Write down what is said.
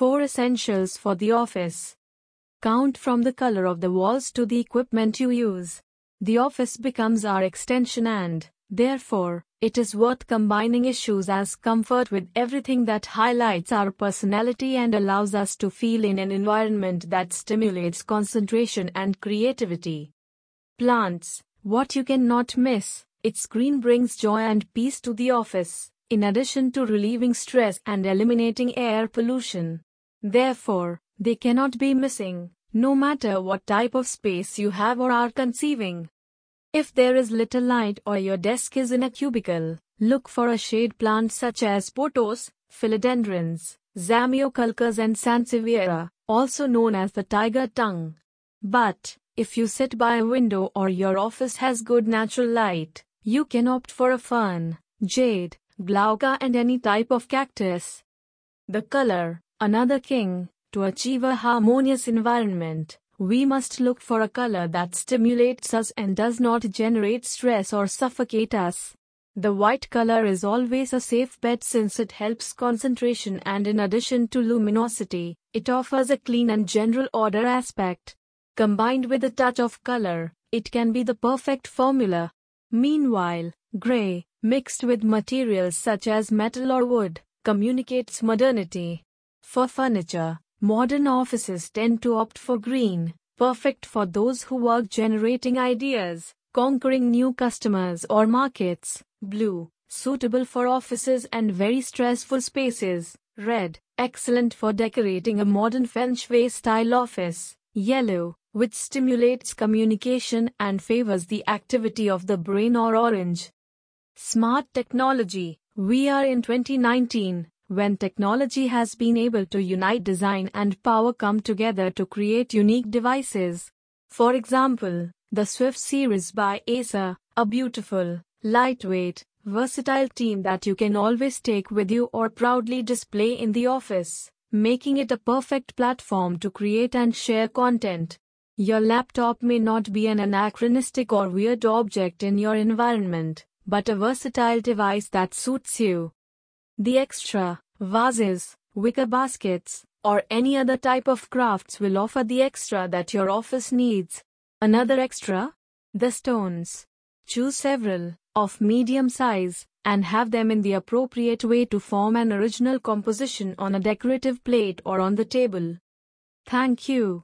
4 Essentials for the office. Count from the color of the walls to the equipment you use. The office becomes our extension and, therefore, it is worth combining issues as comfort with everything that highlights our personality and allows us to feel in an environment that stimulates concentration and creativity. Plants, what you cannot miss, its green brings joy and peace to the office, in addition to relieving stress and eliminating air pollution. Therefore, they cannot be missing, no matter what type of space you have or are conceiving. If there is little light or your desk is in a cubicle, look for a shade plant such as pothos, philodendrons, zamioculcas and sansevieria, also known as the tiger tongue. But, if you sit by a window or your office has good natural light, you can opt for a fern, jade, glauca and any type of cactus. The color, another king, to achieve a harmonious environment, we must look for a color that stimulates us and does not generate stress or suffocate us. The white color is always a safe bet since it helps concentration and in addition to luminosity, it offers a clean and general order aspect. Combined with a touch of color, it can be the perfect formula. Meanwhile, gray, mixed with materials such as metal or wood, communicates modernity. For furniture, Modern offices tend to opt for green, perfect for those who work generating ideas, conquering new customers or markets. Blue, suitable for offices and very stressful spaces. Red, excellent for decorating a modern feng shui style office. Yellow, which stimulates communication and favors the activity of the brain or orange. Smart technology. We are in 2019 when technology has been able to unite design and power come together to create unique devices. For example, the Swift series by Acer, a beautiful, lightweight, versatile team that you can always take with you or proudly display in the office, making it a perfect platform to create and share content. Your laptop may not be an anachronistic or weird object in your environment, but a versatile device that suits you. The extra, vases, wicker baskets, or any other type of crafts will offer the extra that your office needs. Another extra? The stones. Choose several, of medium size, and have them in the appropriate way to form an original composition on a decorative plate or on the table. Thank you.